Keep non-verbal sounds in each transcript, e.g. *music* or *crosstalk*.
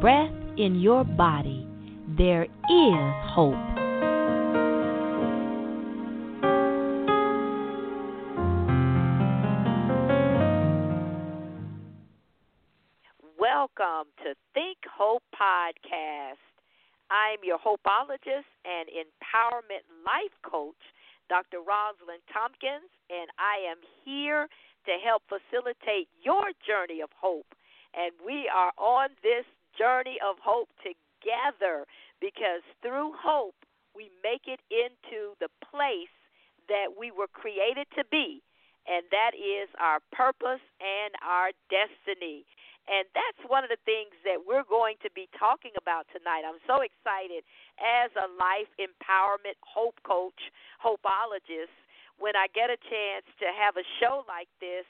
breath in your body, there is hope. Welcome to Think Hope Podcast. I'm your hopeologist and empowerment life coach, Dr. Rosalind Tompkins, and I am here to help facilitate your journey of hope. And we are on this journey of hope together because through hope, we make it into the place that we were created to be, and that is our purpose and our destiny. And that's one of the things that we're going to be talking about tonight. I'm so excited as a life empowerment hope coach, hopeologist, when I get a chance to have a show like this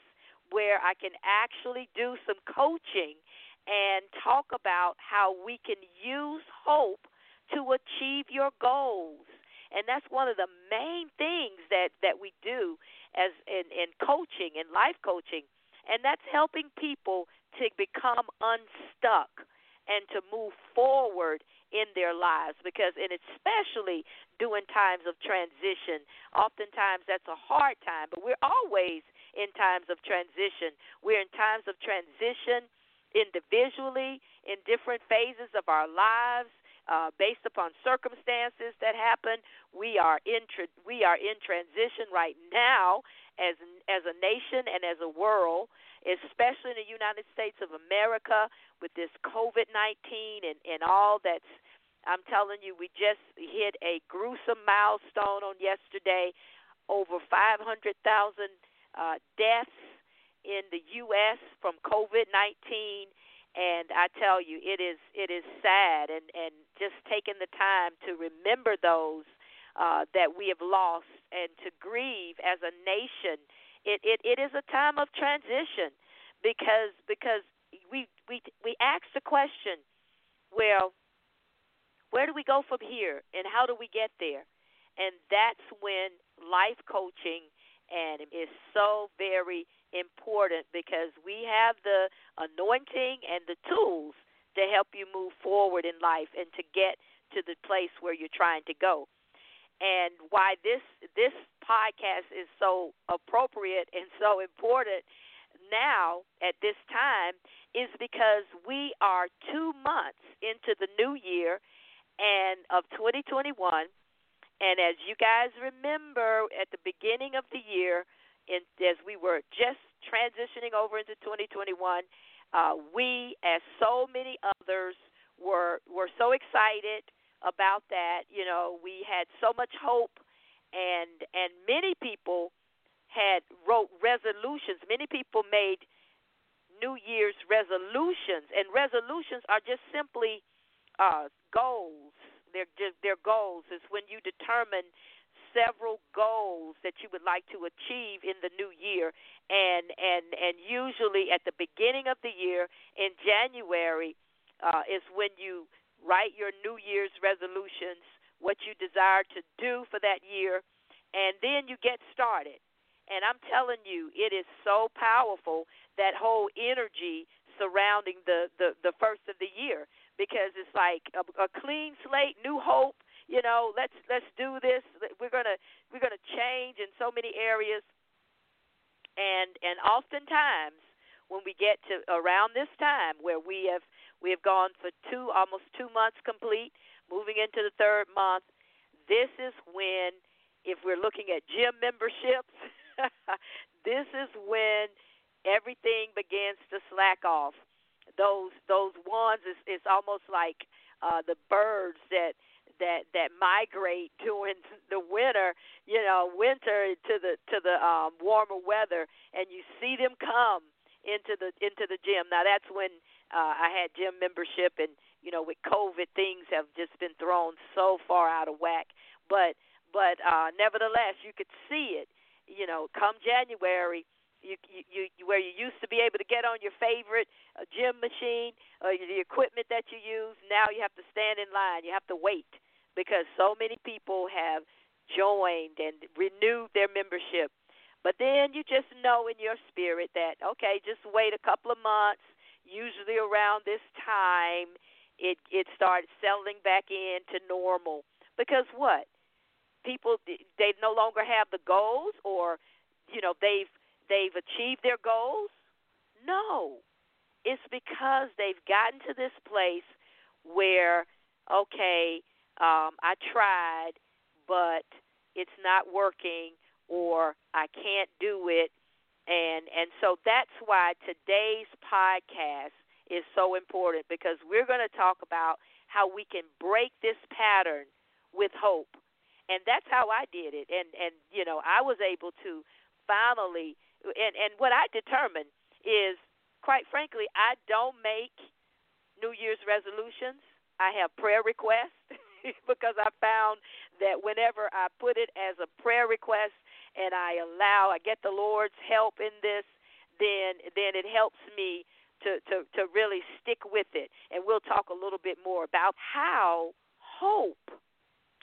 where I can actually do some coaching and talk about how we can use hope to achieve your goals. And that's one of the main things that, that we do as in, in coaching and life coaching. And that's helping people to become unstuck and to move forward in their lives because and especially during times of transition oftentimes that's a hard time but we're always in times of transition we're in times of transition individually in different phases of our lives uh, based upon circumstances that happen we are in tra- we are in transition right now as as a nation and as a world especially in the United States of America with this COVID 19 and, and all that's. I'm telling you, we just hit a gruesome milestone on yesterday over 500,000 uh, deaths in the U.S. from COVID 19 and I tell you, it is it is sad, and and just taking the time to remember those uh, that we have lost and to grieve as a nation it, it, it is a time of transition because because we we we ask the question, well, where do we go from here and how do we get there? And that's when life coaching and is so very important because we have the anointing and the tools to help you move forward in life and to get to the place where you're trying to go. And why this this podcast is so appropriate and so important now at this time is because we are 2 months into the new year and of 2021 and as you guys remember at the beginning of the year in, as we were just transitioning over into 2021 uh, we as so many others were were so excited about that. You know, we had so much hope, and and many people had wrote resolutions. Many people made New Year's resolutions, and resolutions are just simply uh, goals. They're just, they're goals. Is when you determine several goals that you would like to achieve in the new year and and and usually at the beginning of the year in January uh, is when you write your New Year's resolutions, what you desire to do for that year, and then you get started. And I'm telling you, it is so powerful that whole energy surrounding the the, the first of the year because it's like a, a clean slate, new hope. You know, let's let's do this. We're gonna we're gonna change in so many areas, and and oftentimes when we get to around this time where we have we have gone for two, almost two months complete, moving into the third month. This is when, if we're looking at gym memberships, *laughs* this is when everything begins to slack off. Those those ones, it's, it's almost like uh, the birds that that that migrate *laughs* during the winter, you know, winter to the to the um warmer weather and you see them come into the into the gym. Now that's when uh, I had gym membership, and you know, with COVID, things have just been thrown so far out of whack. But but uh, nevertheless, you could see it. You know, come January, you, you you where you used to be able to get on your favorite uh, gym machine or the equipment that you use. Now you have to stand in line. You have to wait because so many people have joined and renewed their membership. But then you just know in your spirit that okay, just wait a couple of months usually around this time it it started settling back into normal. Because what? People they no longer have the goals or you know they've they've achieved their goals? No. It's because they've gotten to this place where okay um i tried but it's not working or i can't do it and and so that's why today's podcast is so important because we're going to talk about how we can break this pattern with hope. And that's how I did it. And and you know, I was able to finally and and what I determined is quite frankly, I don't make New Year's resolutions. I have prayer requests *laughs* *laughs* because I found that whenever I put it as a prayer request and I allow I get the Lord's help in this, then then it helps me to, to, to really stick with it. And we'll talk a little bit more about how hope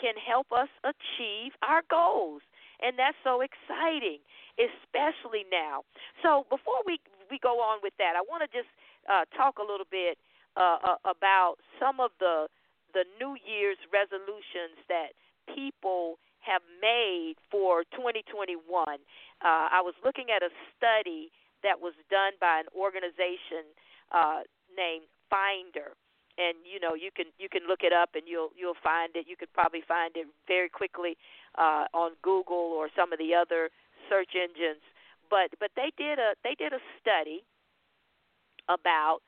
can help us achieve our goals. And that's so exciting, especially now. So before we, we go on with that, I want to just uh, talk a little bit uh, uh, about some of the the New Year's resolutions that people have made for 2021. Uh, I was looking at a study that was done by an organization uh, named Finder. And you know you can you can look it up and you'll you'll find it. You could probably find it very quickly uh, on Google or some of the other search engines. But but they did a they did a study about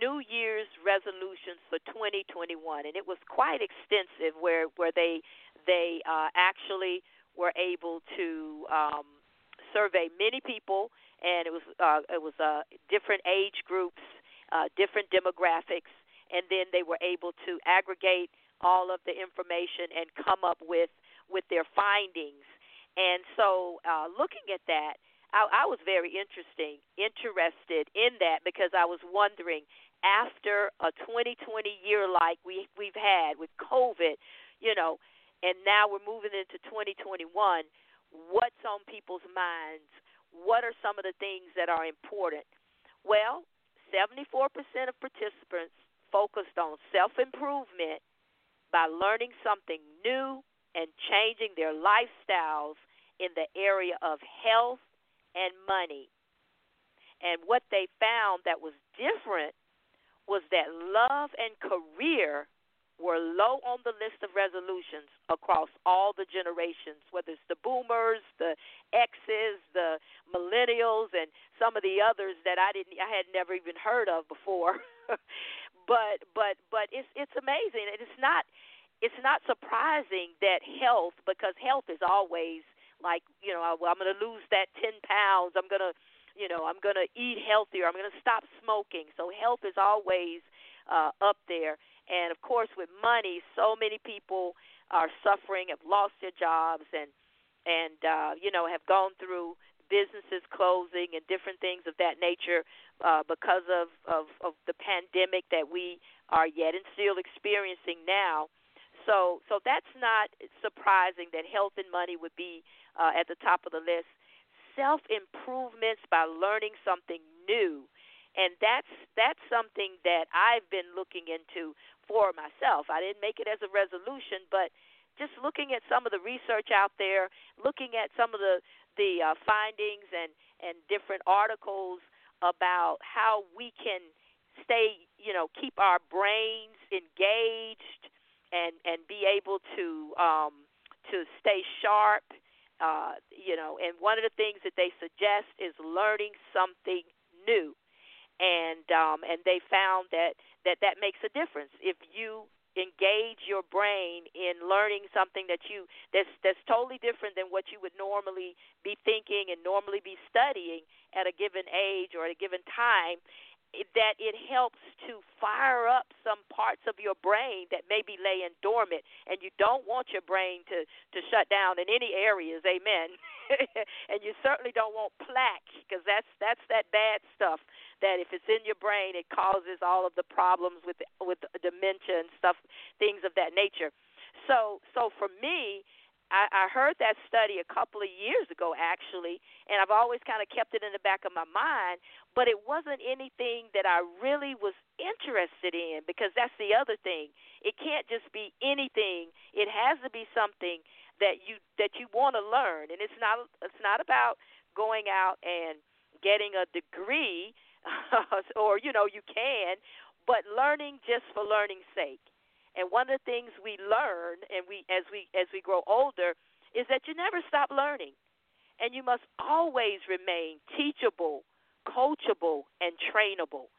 New Year's resolutions for 2021, and it was quite extensive. Where where they they uh, actually were able to um, survey many people and it was uh, it was uh, different age groups, uh, different demographics, and then they were able to aggregate all of the information and come up with with their findings. And so, uh, looking at that, I, I was very interesting, interested in that because I was wondering after a 2020 year like we we've had with COVID, you know, and now we're moving into 2021. What's on people's minds? what are some of the things that are important? Well, 74% of participants focused on self improvement by learning something new and changing their lifestyles in the area of health and money. And what they found that was different was that love and career were low on the list of resolutions across all the generations, whether it's the boomers, the X's, the millennials, and some of the others that I didn't, I had never even heard of before. *laughs* but but but it's it's amazing, and it's not it's not surprising that health, because health is always like you know I, I'm going to lose that ten pounds, I'm going to you know I'm going to eat healthier, I'm going to stop smoking. So health is always uh, up there and of course, with money, so many people are suffering, have lost their jobs, and and uh, you know have gone through businesses closing and different things of that nature uh, because of, of of the pandemic that we are yet and still experiencing now. So so that's not surprising that health and money would be uh, at the top of the list. Self improvements by learning something new and that's that's something that I've been looking into for myself. I didn't make it as a resolution, but just looking at some of the research out there, looking at some of the the uh, findings and and different articles about how we can stay, you know, keep our brains engaged and and be able to um, to stay sharp. Uh, you know, and one of the things that they suggest is learning something new and um, and they found that that that makes a difference if you engage your brain in learning something that you that's that's totally different than what you would normally be thinking and normally be studying at a given age or at a given time that it helps to fire up some parts of your brain that may be laying dormant and you don't want your brain to to shut down in any areas amen. *laughs* And you certainly don't want plaque because that's that's that bad stuff that if it's in your brain it causes all of the problems with with dementia and stuff things of that nature. So so for me I, I heard that study a couple of years ago, actually, and I've always kind of kept it in the back of my mind. But it wasn't anything that I really was interested in because that's the other thing. It can't just be anything. It has to be something that you that you want to learn, and it's not it's not about going out and getting a degree, *laughs* or you know you can, but learning just for learning's sake and one of the things we learn and we as we as we grow older is that you never stop learning. And you must always remain teachable, coachable, and trainable.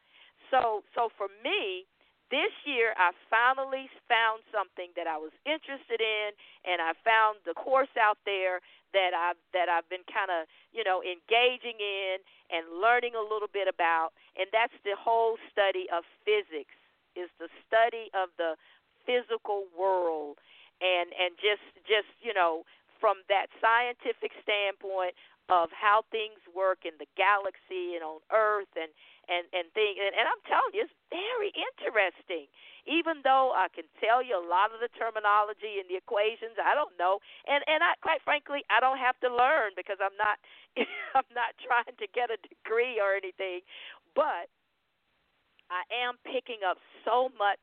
So so for me, this year I finally found something that I was interested in and I found the course out there that I've that I've been kind of, you know, engaging in and learning a little bit about and that's the whole study of physics is the study of the physical world and and just just you know from that scientific standpoint of how things work in the galaxy and on earth and and and thing and, and I'm telling you it's very interesting. Even though I can tell you a lot of the terminology and the equations I don't know. And and I quite frankly I don't have to learn because I'm not *laughs* I'm not trying to get a degree or anything. But I am picking up so much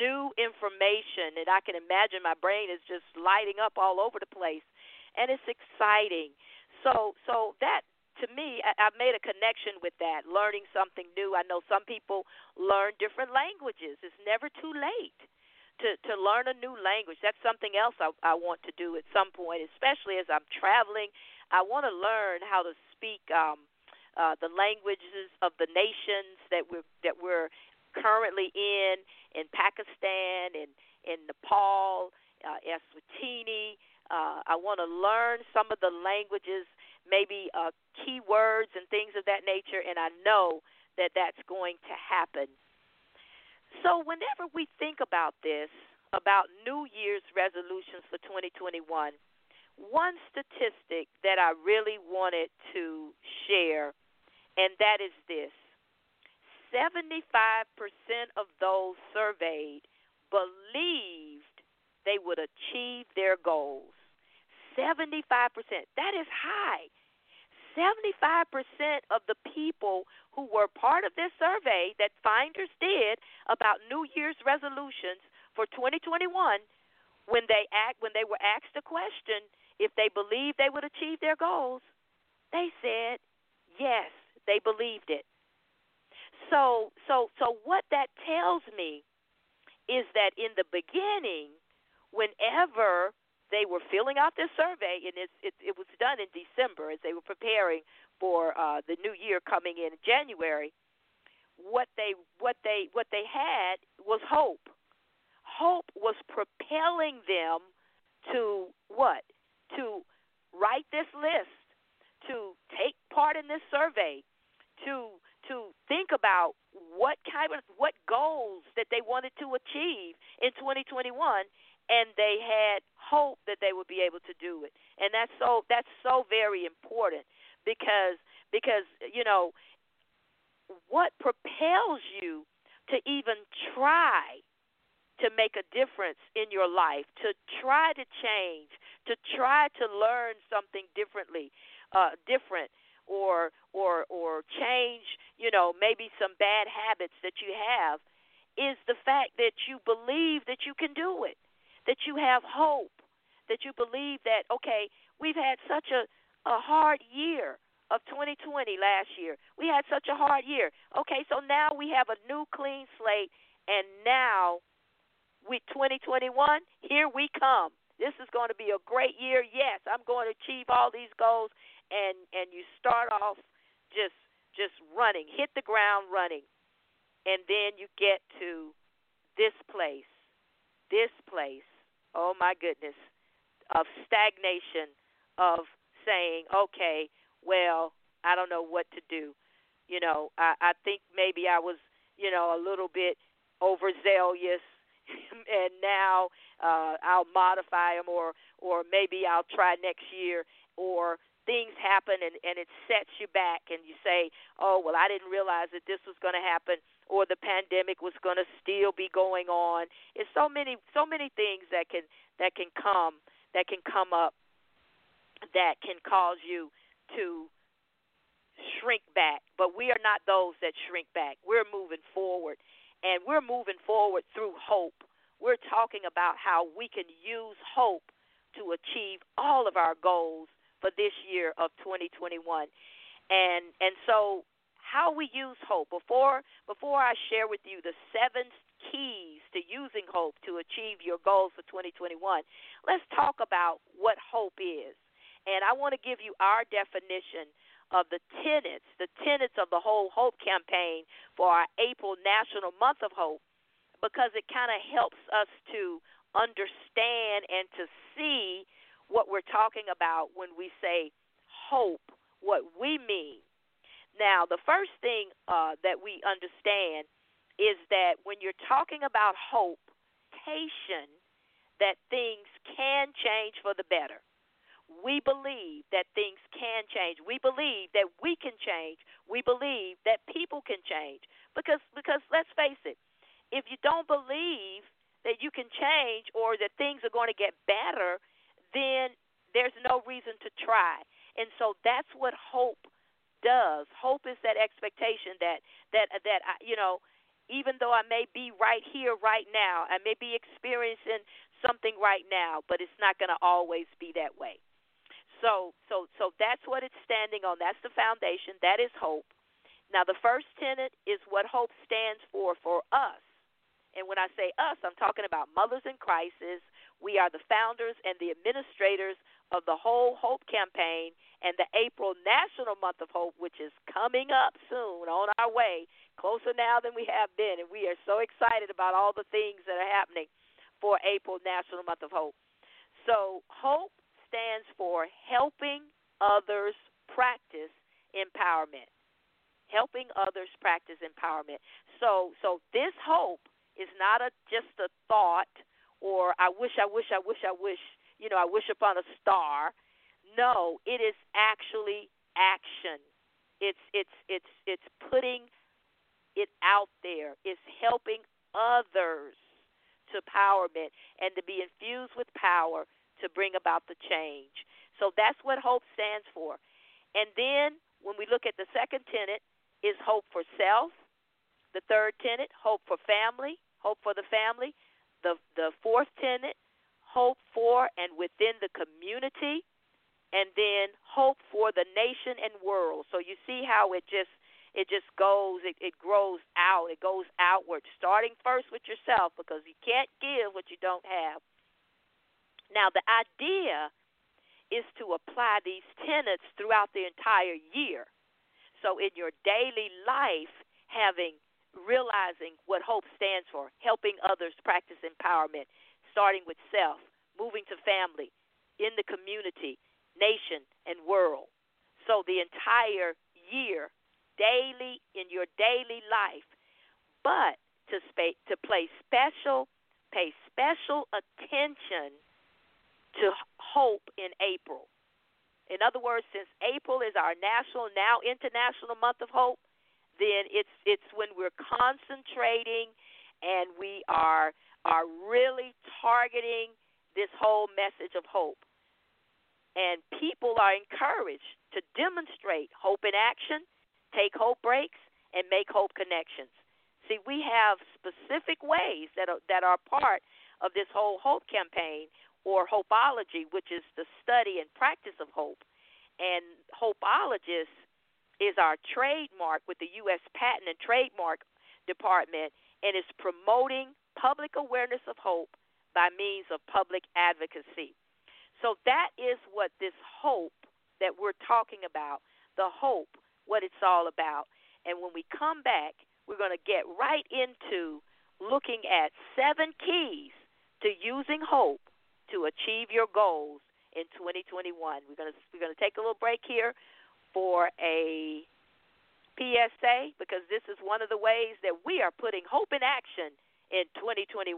new information, and I can imagine my brain is just lighting up all over the place, and it's exciting. So, so that to me, I, I've made a connection with that. Learning something new. I know some people learn different languages. It's never too late to to learn a new language. That's something else I, I want to do at some point, especially as I'm traveling. I want to learn how to speak um, uh, the languages of the nations that we're that we're currently in in Pakistan, in in Nepal, uh, Eswatini. Uh, I want to learn some of the languages, maybe uh, key words and things of that nature, and I know that that's going to happen. So whenever we think about this, about New Year's resolutions for 2021, one statistic that I really wanted to share, and that is this 75% of those surveyed believed they would achieve their goals. 75%. That is high. 75% of the people who were part of this survey that Finders did about New Year's resolutions for 2021 when they act when they were asked a question if they believed they would achieve their goals, they said yes, they believed it. So so so what that tells me is that in the beginning, whenever they were filling out this survey, and it, it, it was done in December as they were preparing for uh, the new year coming in January. What they what they what they had was hope. Hope was propelling them to what? To write this list, to take part in this survey, to to think about what kind of what goals that they wanted to achieve in 2021 and they had hope that they would be able to do it. And that's so that's so very important because because you know what propels you to even try to make a difference in your life to try to change to try to learn something differently uh different or or or change, you know, maybe some bad habits that you have is the fact that you believe that you can do it, that you have hope, that you believe that okay, we've had such a a hard year of 2020 last year. We had such a hard year. Okay, so now we have a new clean slate and now with 2021, here we come. This is going to be a great year. Yes, I'm going to achieve all these goals and and you start off just just running, hit the ground running, and then you get to this place, this place. Oh my goodness, of stagnation, of saying, okay, well, I don't know what to do. You know, I, I think maybe I was, you know, a little bit overzealous, *laughs* and now uh, I'll modify them, or or maybe I'll try next year, or things happen and and it sets you back and you say oh well i didn't realize that this was going to happen or the pandemic was going to still be going on it's so many so many things that can that can come that can come up that can cause you to shrink back. But we are not those that shrink back. We're moving forward. And we're moving forward through hope. We're talking about how we can use hope to achieve all of our goals for this year of 2021. And and so how we use hope before before I share with you the seven keys to using hope to achieve your goals for 2021, let's talk about what hope is. And I want to give you our definition of the tenets, the tenets of the whole Hope campaign for our April National Month of Hope, because it kind of helps us to understand and to see what we're talking about when we say hope, what we mean. Now, the first thing uh, that we understand is that when you're talking about hope, patience—that things can change for the better. We believe that things can change. We believe that we can change. We believe that people can change. Because because let's face it, if you don't believe that you can change or that things are going to get better, then there's no reason to try. And so that's what hope does. Hope is that expectation that that that you know even though I may be right here, right now, I may be experiencing something right now, but it's not going to always be that way. So, so, so that's what it's standing on. That's the foundation. That is hope. Now, the first tenet is what hope stands for for us. And when I say us, I'm talking about Mothers in Crisis. We are the founders and the administrators of the whole Hope campaign and the April National Month of Hope, which is coming up soon on our way closer now than we have been, and we are so excited about all the things that are happening for April National Month of Hope. So, hope stands for helping others practice empowerment. Helping others practice empowerment. So, so this hope is not a just a thought or I wish, I wish, I wish, I wish, you know, I wish upon a star. No, it is actually action. It's it's it's it's putting it out there. It's helping others to empowerment and to be infused with power to bring about the change. So that's what hope stands for. And then when we look at the second tenet is hope for self. The third tenet, hope for family, hope for the family. The the fourth tenet, hope for and within the community. And then hope for the nation and world. So you see how it just it just goes, it, it grows out, it goes outward, starting first with yourself because you can't give what you don't have. Now, the idea is to apply these tenets throughout the entire year. So, in your daily life, having realizing what hope stands for, helping others practice empowerment, starting with self, moving to family, in the community, nation, and world. So, the entire year daily in your daily life, but to spa- to play special pay special attention to hope in April. In other words, since April is our national now international month of hope, then it's it's when we're concentrating and we are are really targeting this whole message of hope. And people are encouraged to demonstrate hope in action take hope breaks, and make hope connections. See, we have specific ways that are, that are part of this whole hope campaign or hopeology, which is the study and practice of hope. And hopeologist is our trademark with the U.S. Patent and Trademark Department and is promoting public awareness of hope by means of public advocacy. So that is what this hope that we're talking about, the hope what it's all about. And when we come back, we're going to get right into looking at seven keys to using hope to achieve your goals in 2021. We're going to we're going to take a little break here for a PSA because this is one of the ways that we are putting hope in action in 2021.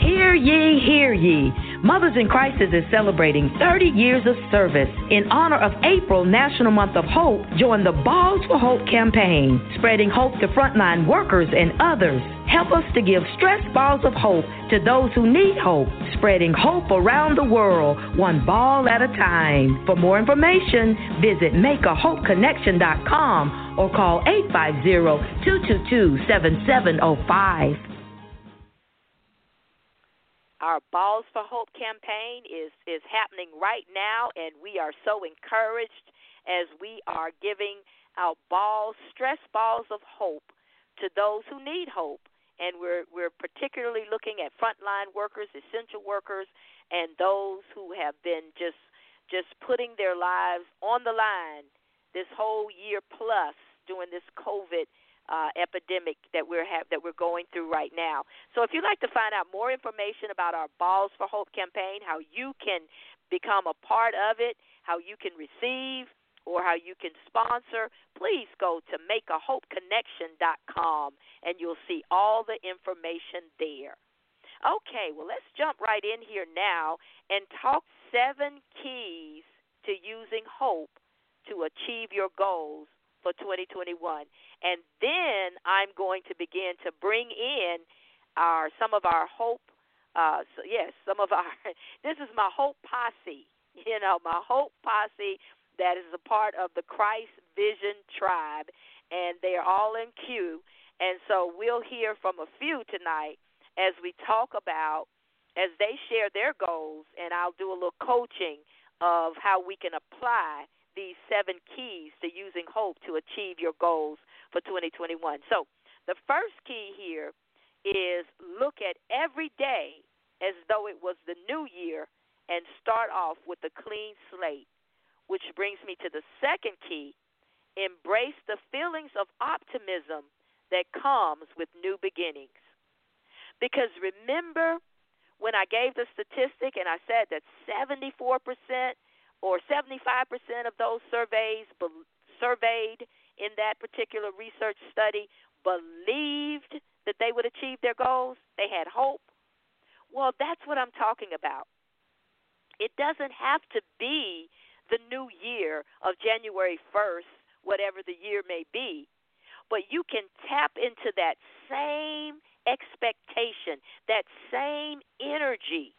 Hear ye, hear ye. Mothers in Crisis is celebrating 30 years of service. In honor of April National Month of Hope, join the Balls for Hope campaign, spreading hope to frontline workers and others. Help us to give stress balls of hope to those who need hope, spreading hope around the world, one ball at a time. For more information, visit makeahopeconnection.com or call 850 222 7705. Our Balls for Hope campaign is is happening right now, and we are so encouraged as we are giving our balls, stress balls of hope, to those who need hope. And we're we're particularly looking at frontline workers, essential workers, and those who have been just just putting their lives on the line this whole year plus during this COVID uh, epidemic that we're have, that we're going through right now. So if you'd like to find out more information about our Balls for Hope campaign, how you can become a part of it, how you can receive or how you can sponsor, please go to makeahopeconnection.com and you'll see all the information there. Okay, well, let's jump right in here now and talk seven keys to using hope to achieve your goals for 2021. And then I'm going to begin to bring in our some of our hope uh so yes, some of our *laughs* this is my hope posse, you know, my hope posse that is a part of the Christ Vision tribe and they are all in queue. And so we'll hear from a few tonight as we talk about as they share their goals and I'll do a little coaching of how we can apply these seven keys to using hope to achieve your goals for 2021. So, the first key here is look at every day as though it was the new year and start off with a clean slate. Which brings me to the second key embrace the feelings of optimism that comes with new beginnings. Because remember when I gave the statistic and I said that 74% or 75% of those surveys surveyed in that particular research study believed that they would achieve their goals. They had hope. Well, that's what I'm talking about. It doesn't have to be the new year of January 1st, whatever the year may be, but you can tap into that same expectation, that same energy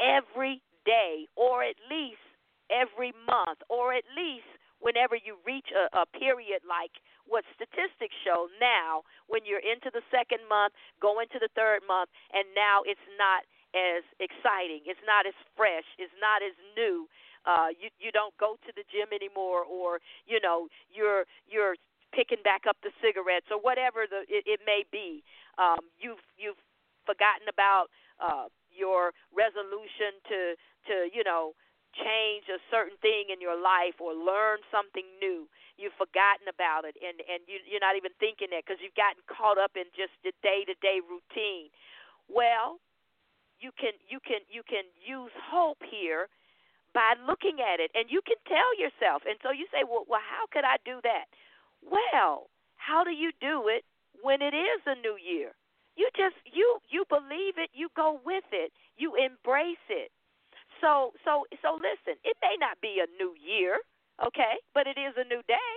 every day, or at least every month, or at least whenever you reach a, a period like what statistics show now, when you're into the second month, go into the third month, and now it's not as exciting, it's not as fresh, it's not as new. Uh, you you don't go to the gym anymore, or you know you're you're picking back up the cigarettes or whatever the it, it may be. Um, you've you've forgotten about uh, your resolution to to you know change a certain thing in your life or learn something new you've forgotten about it and and you you're not even thinking it because you've gotten caught up in just the day to day routine well you can you can you can use hope here by looking at it and you can tell yourself and so you say well well how could i do that well how do you do it when it is a new year you just you you believe it you go with it you embrace it so so so listen, it may not be a new year, okay, but it is a new day.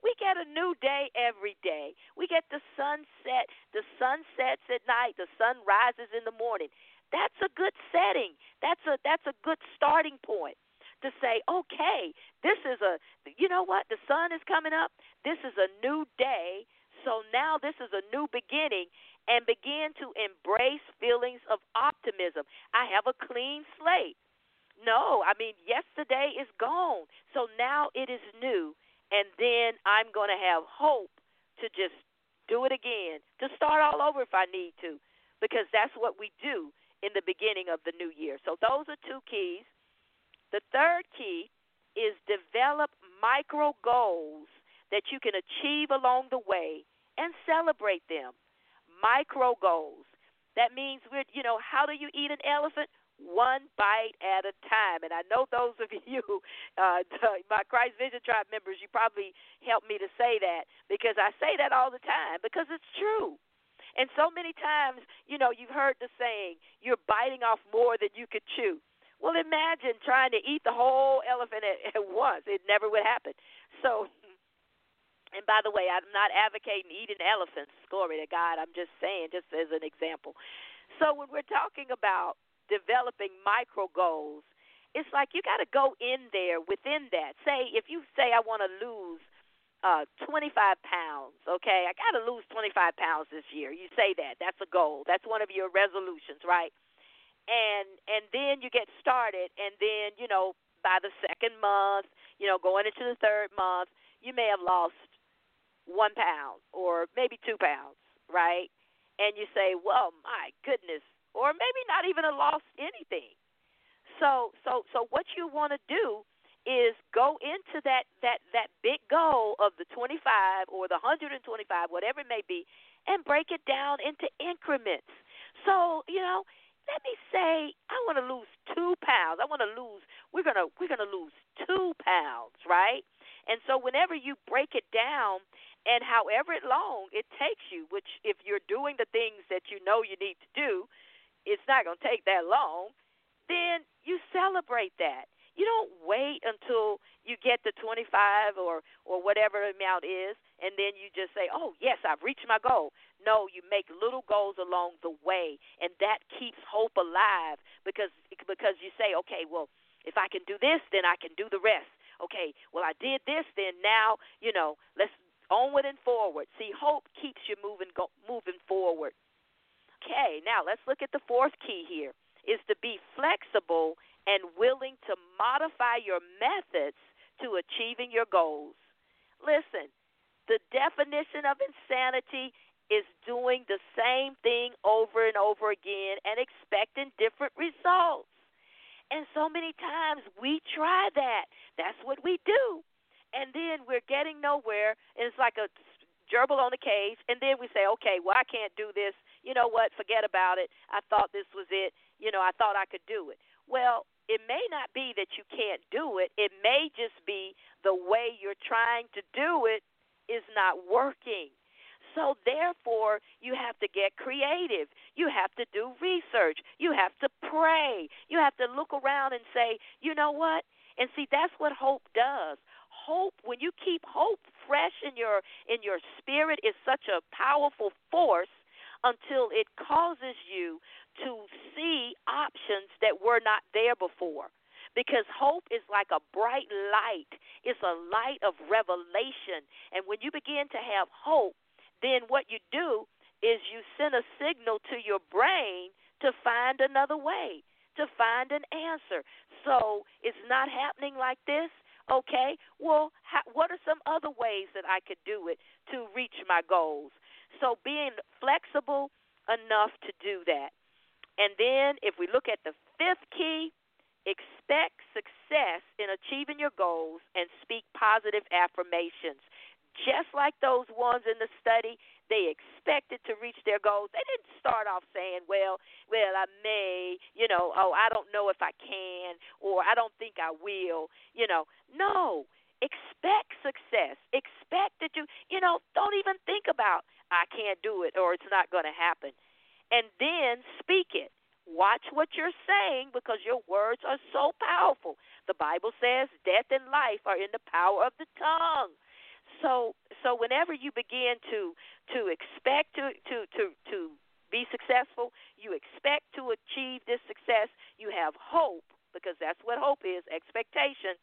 We get a new day every day. We get the sunset. The sun sets at night. The sun rises in the morning. That's a good setting. That's a that's a good starting point to say, okay, this is a you know what? The sun is coming up. This is a new day. So now this is a new beginning and begin to embrace feelings of optimism. I have a clean slate. No, I mean, yesterday is gone. So now it is new. And then I'm going to have hope to just do it again, to start all over if I need to, because that's what we do in the beginning of the new year. So those are two keys. The third key is develop micro goals that you can achieve along the way and celebrate them. Micro goals. That means we're, you know, how do you eat an elephant? one bite at a time. And I know those of *laughs* you, uh, my Christ Vision Tribe members, you probably helped me to say that because I say that all the time because it's true. And so many times, you know, you've heard the saying, you're biting off more than you could chew. Well, imagine trying to eat the whole elephant at, at once. It never would happen. So, *laughs* and by the way, I'm not advocating eating elephants. Glory to God. I'm just saying, just as an example. So, when we're talking about developing micro goals, it's like you got to go in there within that. Say, if you say, I want to lose uh 25 pounds okay? I got to lose 25 pounds this year. You say that. That's a goal. That's one of your resolutions right? And and then you get started and then you know by the second month you know going into the third month you may have lost one pound or maybe two pounds right? And you say well my goodness or maybe not even a lost anything. So so so what you want to do is go into that that that big goal of the 25 or the 125 whatever it may be and break it down into increments. So you know let me say i want to lose 2 pounds. I want to lose we're going to we're going to lose 2 pounds right? And so whenever you break it down and however long it takes you which if you're doing the things that you know you need to do it's not going to take that long then you celebrate that you don't wait until you get to 25 or or whatever amount is and then you just say, "Oh, yes, I've reached my goal." No, you make little goals along the way and that keeps hope alive because because you say, "Okay, well, if I can do this, then I can do the rest." Okay, well, I did this, then now, you know, let's onward and forward. See, hope keeps you moving go, moving forward. Okay, now let's look at the fourth key here is to be flexible and willing to modify your methods to achieving your goals. Listen, the definition of insanity is doing the same thing over and over again and expecting different results. And so many times we try that. That's what we do. And then we're getting nowhere, and it's like a gerbil on a cage. And then we say, okay, well, I can't do this. You know what? Forget about it. I thought this was it. You know, I thought I could do it. Well, it may not be that you can't do it. It may just be the way you're trying to do it is not working. So, therefore, you have to get creative. You have to do research. You have to pray. You have to look around and say, you know what? And see, that's what hope does. Hope, when you keep hope fresh in your in your spirit, is such a powerful force until it causes you to see options that were not there before. Because hope is like a bright light, it's a light of revelation. And when you begin to have hope, then what you do is you send a signal to your brain to find another way, to find an answer. So it's not happening like this. Okay, well, how, what are some other ways that I could do it to reach my goals? So being flexible enough to do that. And then if we look at the fifth key, expect success in achieving your goals and speak positive affirmations. Just like those ones in the study, they expected to reach their goals. They didn't start off saying, "Well, well, I may, you know, oh, I don't know if I can or I don't think I will." You know, no. Expect success. Expect that you, you know, don't even think about I can't do it or it's not going to happen and then speak it. Watch what you're saying because your words are so powerful. The Bible says death and life are in the power of the tongue. So so whenever you begin to to expect to to to to be successful, you expect to achieve this success, you have hope because that's what hope is, expectation.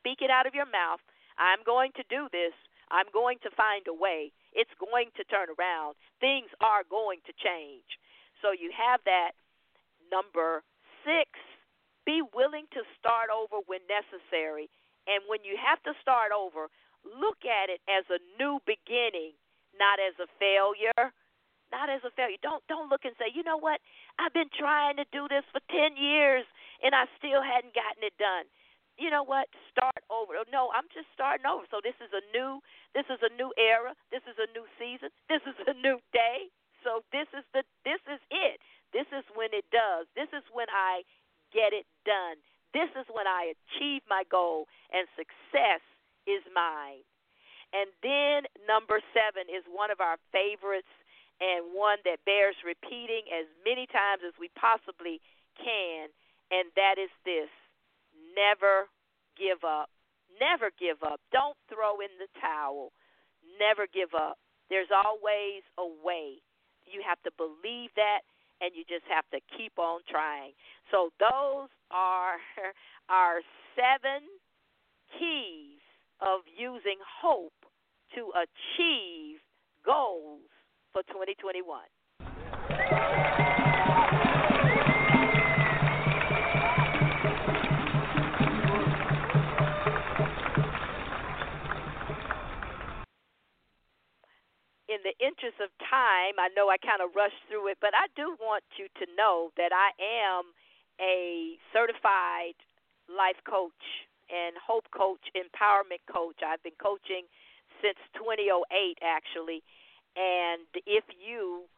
Speak it out of your mouth. I'm going to do this. I'm going to find a way. It's going to turn around. Things are going to change. So you have that. Number six, be willing to start over when necessary. And when you have to start over, look at it as a new beginning, not as a failure. Not as a failure. Don't don't look and say, you know what? I've been trying to do this for ten years and I still hadn't gotten it done you know what? Start over. Oh, no, I'm just starting over. So this is a new this is a new era. This is a new season. This is a new day. So this is the this is it. This is when it does. This is when I get it done. This is when I achieve my goal and success is mine. And then number 7 is one of our favorites and one that bears repeating as many times as we possibly can, and that is this never give up. Never give up. Don't throw in the towel. Never give up. There's always a way. You have to believe that, and you just have to keep on trying. So, those are *laughs* our seven keys of using hope to achieve goals for 2021. In the interest of time, I know I kind of rushed through it, but I do want you to know that I am a certified life coach and hope coach, empowerment coach. I've been coaching since 2008, actually, and if you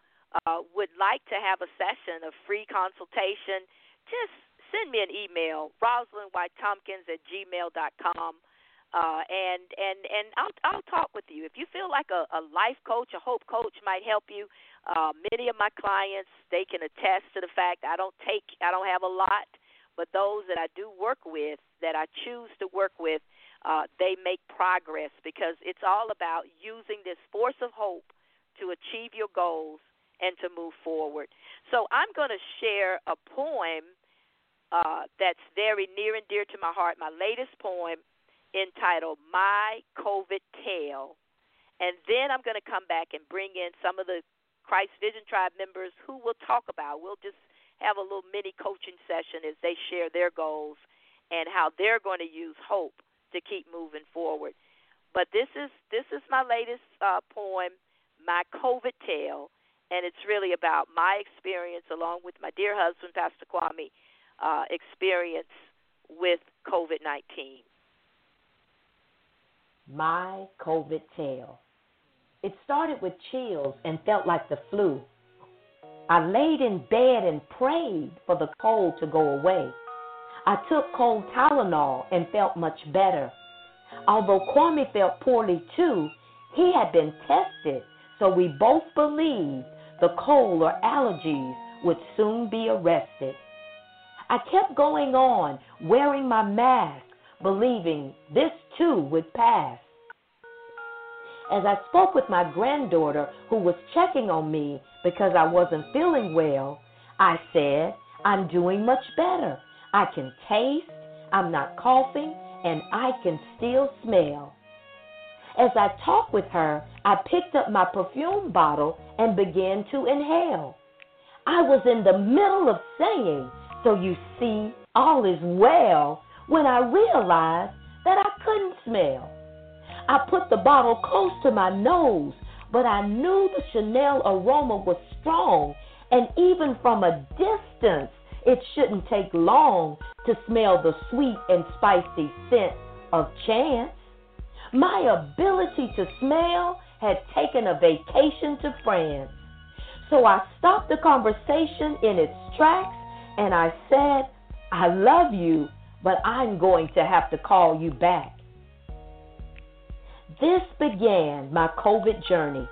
uh, would like to have a session, a free consultation, just send me an email, Rosalind White Tompkins at gmail.com. Uh, and and and I'll I'll talk with you. If you feel like a, a life coach, a hope coach might help you. Uh, many of my clients they can attest to the fact I don't take I don't have a lot, but those that I do work with, that I choose to work with, uh, they make progress because it's all about using this force of hope to achieve your goals and to move forward. So I'm going to share a poem uh, that's very near and dear to my heart, my latest poem entitled My COVID Tale. And then I'm going to come back and bring in some of the Christ Vision Tribe members who will talk about. We'll just have a little mini coaching session as they share their goals and how they're going to use hope to keep moving forward. But this is this is my latest uh, poem my COVID tale, and it's really about my experience along with my dear husband, Pastor Kwame, uh, experience with COVID 19. My COVID tale. It started with chills and felt like the flu. I laid in bed and prayed for the cold to go away. I took cold Tylenol and felt much better. Although Kwame felt poorly too, he had been tested so we both believed the cold or allergies would soon be arrested. I kept going on, wearing my mask, believing this too would pass. As I spoke with my granddaughter, who was checking on me because I wasn't feeling well, I said, I'm doing much better. I can taste, I'm not coughing, and I can still smell. As I talked with her, I picked up my perfume bottle and began to inhale. I was in the middle of saying, So you see, all is well, when I realized that I couldn't smell. I put the bottle close to my nose, but I knew the Chanel aroma was strong, and even from a distance, it shouldn't take long to smell the sweet and spicy scent of chance. My ability to smell had taken a vacation to France. So I stopped the conversation in its tracks and I said, I love you, but I'm going to have to call you back. This began my COVID journey.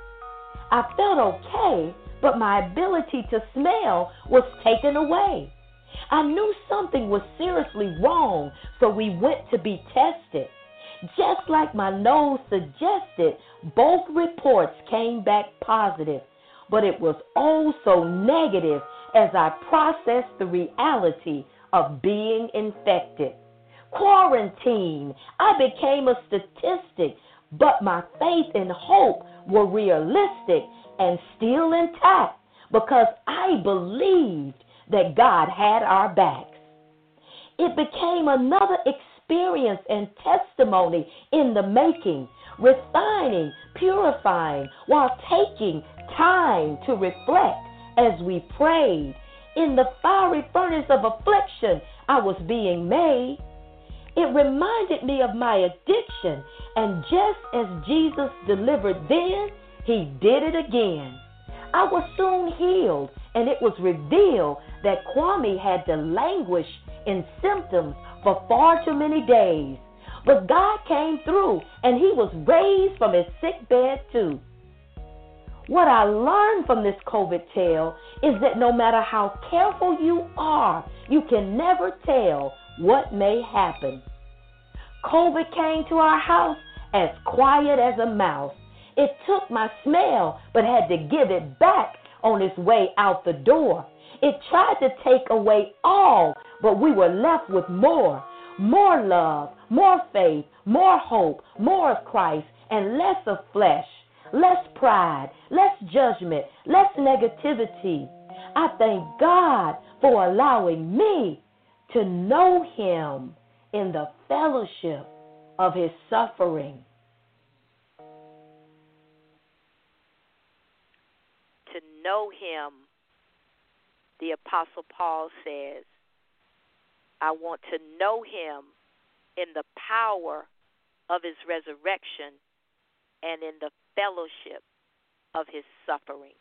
I felt okay, but my ability to smell was taken away. I knew something was seriously wrong, so we went to be tested. Just like my nose suggested, both reports came back positive, but it was also negative as I processed the reality of being infected. Quarantine, I became a statistic, but my faith and hope were realistic and still intact because I believed that God had our backs. It became another experience and testimony in the making, refining, purifying, while taking time to reflect as we prayed. In the fiery furnace of affliction, I was being made. It reminded me of my addiction, and just as Jesus delivered then, he did it again. I was soon healed, and it was revealed that Kwame had to languish in symptoms for far too many days. But God came through and he was raised from his sick bed too. What I learned from this COVID tale is that no matter how careful you are, you can never tell what may happen. COVID came to our house as quiet as a mouse. It took my smell, but had to give it back on its way out the door. It tried to take away all, but we were left with more. More love, more faith, more hope, more of Christ, and less of flesh, less pride, less judgment, less negativity. I thank God for allowing me to know Him in the fellowship of His suffering. To know Him, the Apostle Paul says, I want to know Him in the power of His resurrection and in the fellowship of His suffering.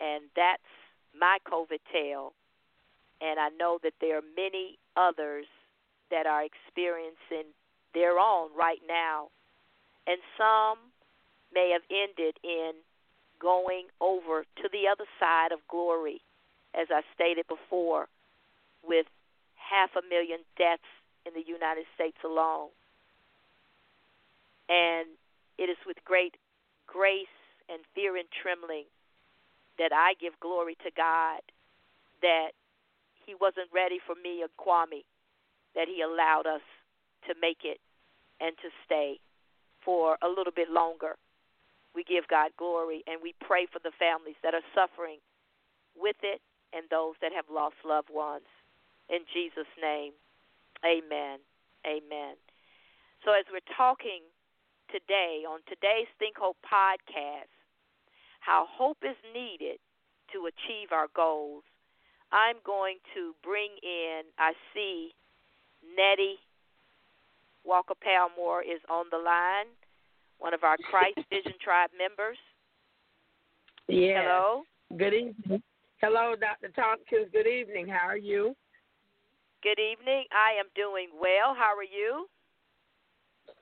And that's my COVID tale. And I know that there are many others that are experiencing their own right now. And some may have ended in going over to the other side of glory, as I stated before, with half a million deaths in the United States alone. And it is with great grace and fear and trembling that I give glory to God that He wasn't ready for me and Kwame, that He allowed us to make it and to stay for a little bit longer. We give God glory and we pray for the families that are suffering with it and those that have lost loved ones. In Jesus' name, amen. Amen. So, as we're talking today on today's Think Hope podcast, how hope is needed to achieve our goals, I'm going to bring in, I see Nettie Walker Palmore is on the line, one of our Christ *laughs* Vision Tribe members. Yeah. Hello. Good evening. Hello, Dr. Tompkins. Good evening. How are you? Good evening. I am doing well. How are you?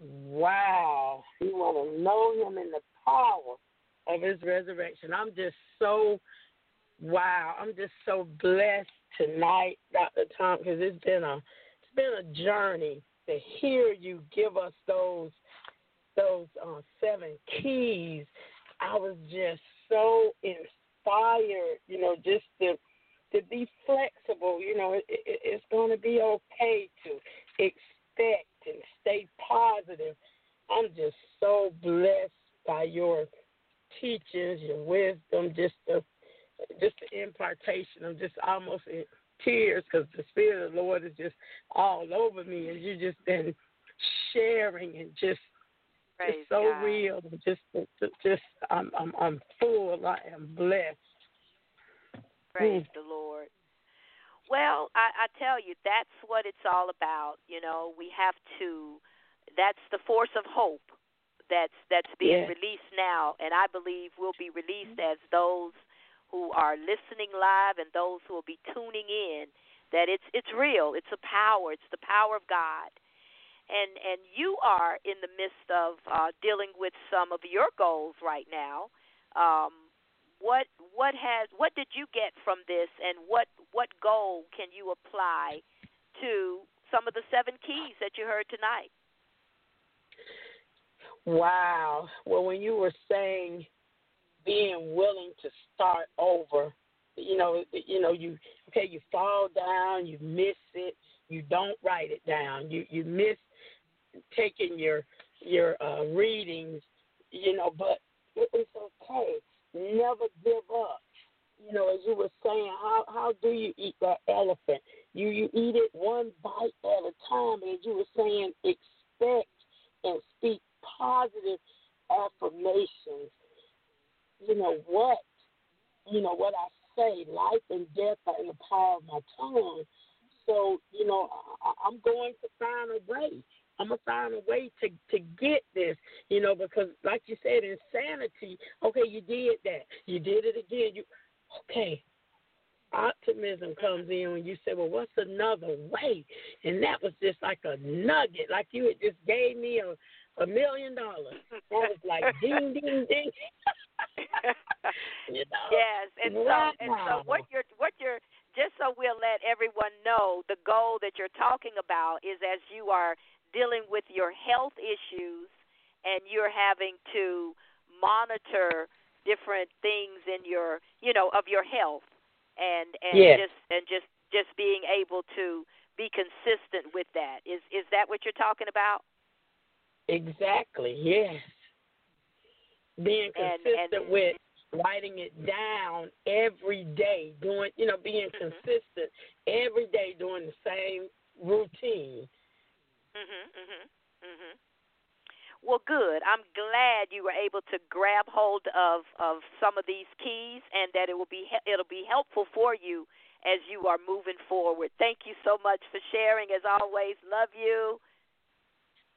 Wow. You want to know him in the power of his resurrection. I'm just so wow. I'm just so blessed tonight, Dr. Tompkins. It's been a it's been a journey to hear you give us those those uh, seven keys. I was just so inspired, you know, just to to be flexible. You know, it, it, it's going to be okay to expect and stay positive. I'm just so blessed by your teachings, your wisdom, just the just the impartation. I'm just almost in tears because the spirit of the Lord is just all over me, and you just been sharing and just Praise so God. real. Just, just I'm, I'm, I'm full. I am blessed. Praise mm. the Lord. Well, I, I tell you, that's what it's all about. You know, we have to. That's the force of hope that's that's being Yes. released now, and I believe will be released as those who are listening live and those who will be tuning in. That it's it's real. It's a power. It's the power of God. And and you are in the midst of uh, dealing with some of your goals right now. Um, what what has what did you get from this and what what goal can you apply to some of the seven keys that you heard tonight Wow. Well, when you were saying being willing to start over, you know, you know, you okay, you fall down, you miss it, you don't write it down, you you miss taking your your uh, readings, you know, but it, it's okay. Never give up. You know, as you were saying, how how do you eat that elephant? You you eat it one bite at a time. And as you were saying, expect and speak positive affirmations. You know what? You know what I say. Life and death are in the power of my tongue. So you know, I, I'm going to find a way. I'm gonna find a way to to get this, you know, because like you said, insanity. Okay, you did that. You did it again. You okay? Optimism comes in when you say, "Well, what's another way?" And that was just like a nugget, like you had just gave me a a million dollars. It was like *laughs* ding, ding, ding. you know? Yes, and wow. so and so what you're what you're just so we'll let everyone know the goal that you're talking about is as you are dealing with your health issues and you're having to monitor different things in your you know of your health and and yes. just and just just being able to be consistent with that is is that what you're talking about exactly yes being consistent and, and, with writing it down every day doing you know being mm-hmm. consistent every day doing the same routine mhm mhm mhm well, good. I'm glad you were able to grab hold of of some of these keys, and that it will be it'll be helpful for you as you are moving forward. Thank you so much for sharing. As always, love you.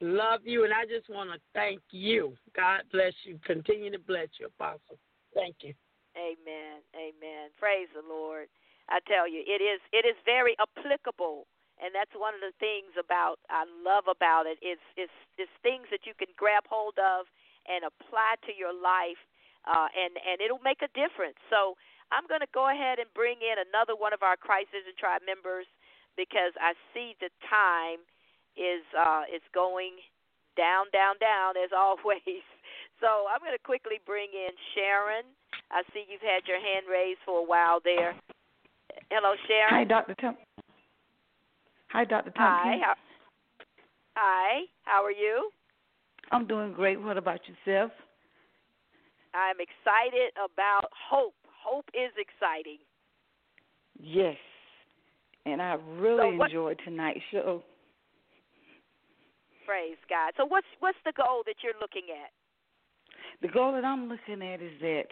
Love you, and I just want to thank you. God bless you. Continue to bless you, Apostle. Thank you. Amen. Amen. Praise the Lord. I tell you, it is it is very applicable and that's one of the things about I love about it. it is is is things that you can grab hold of and apply to your life, uh, and and it'll make a difference. So I'm going to go ahead and bring in another one of our Christ Vision Tribe members because I see the time is uh, is going down, down, down as *laughs* always. So I'm going to quickly bring in Sharon. I see you've had your hand raised for a while there. Hello, Sharon. Hi, Dr. Temp. Hi, Dr. Tompkins. Hi. How, hi. How are you? I'm doing great. What about yourself? I'm excited about hope. Hope is exciting. Yes. And I really so what, enjoyed tonight's show. Praise God. So what's what's the goal that you're looking at? The goal that I'm looking at is that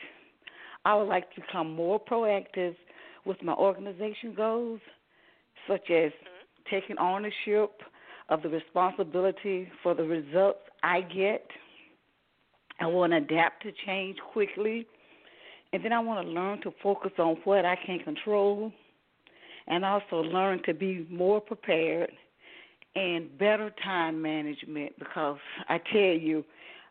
I would like to become more proactive with my organization goals, such as taking ownership of the responsibility for the results I get. I want to adapt to change quickly. And then I want to learn to focus on what I can control and also learn to be more prepared and better time management because I tell you,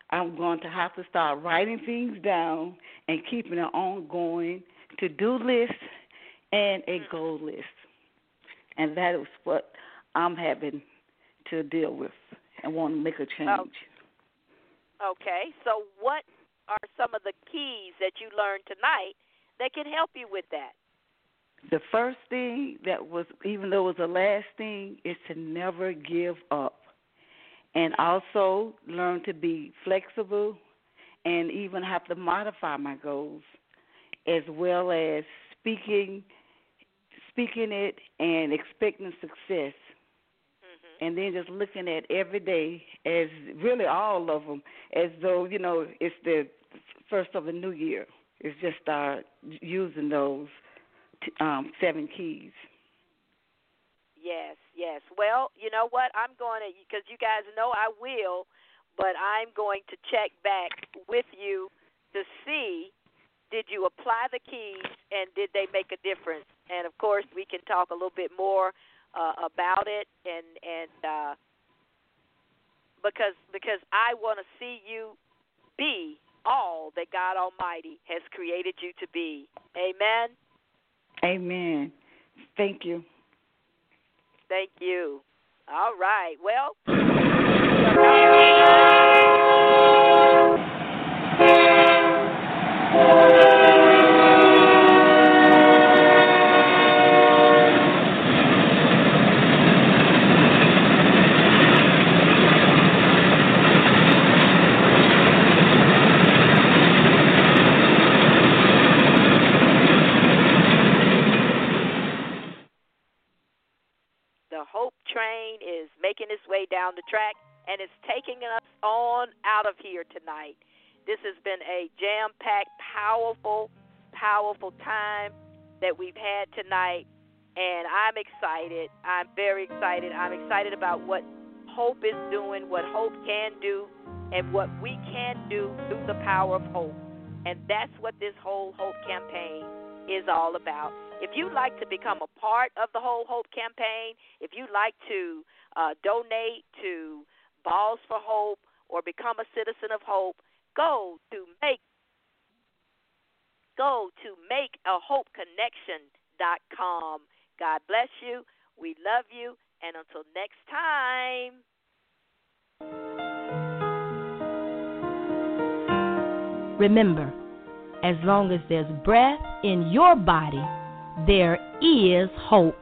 I'm going to have to start writing things down and keeping an ongoing to do list and a goal list and that is what I'm having to deal with and want to make a oh. change. Oh. Okay, so what are some of the keys that you learned tonight that can help you with that? The first thing that was, even though it was the last thing, is to never give up. And also learn to be flexible and even have to modify my goals, as well as speaking speaking it and expecting success. Mm-hmm. And then just looking at every day as really all of them as though, you know, it's the first of a new year. It's just start using those um, seven keys. Yes, yes. Well, you know what? I'm going to, because you guys know I will, but I'm going to check back with you to see did you apply the keys and did they make a difference? And of course, we can talk a little bit more uh, about it and and uh, because because I want to see you be all that God Almighty has created you to be. Amen. Amen. Thank you. Thank you. All right. Well. *laughs* The Hope train is making its way down the track and it's taking us on out of here tonight. This has been a jam packed, powerful, powerful time that we've had tonight. And I'm excited. I'm very excited. I'm excited about what hope is doing, what hope can do, and what we can do through the power of hope. And that's what this whole hope campaign is all about. If you'd like to become a part of the whole hope campaign, if you'd like to uh, donate to Balls for Hope or become a citizen of hope, go to make go to makeahopeconnection.com. God bless you. We love you. And until next time. Remember, as long as there's breath in your body, there is hope.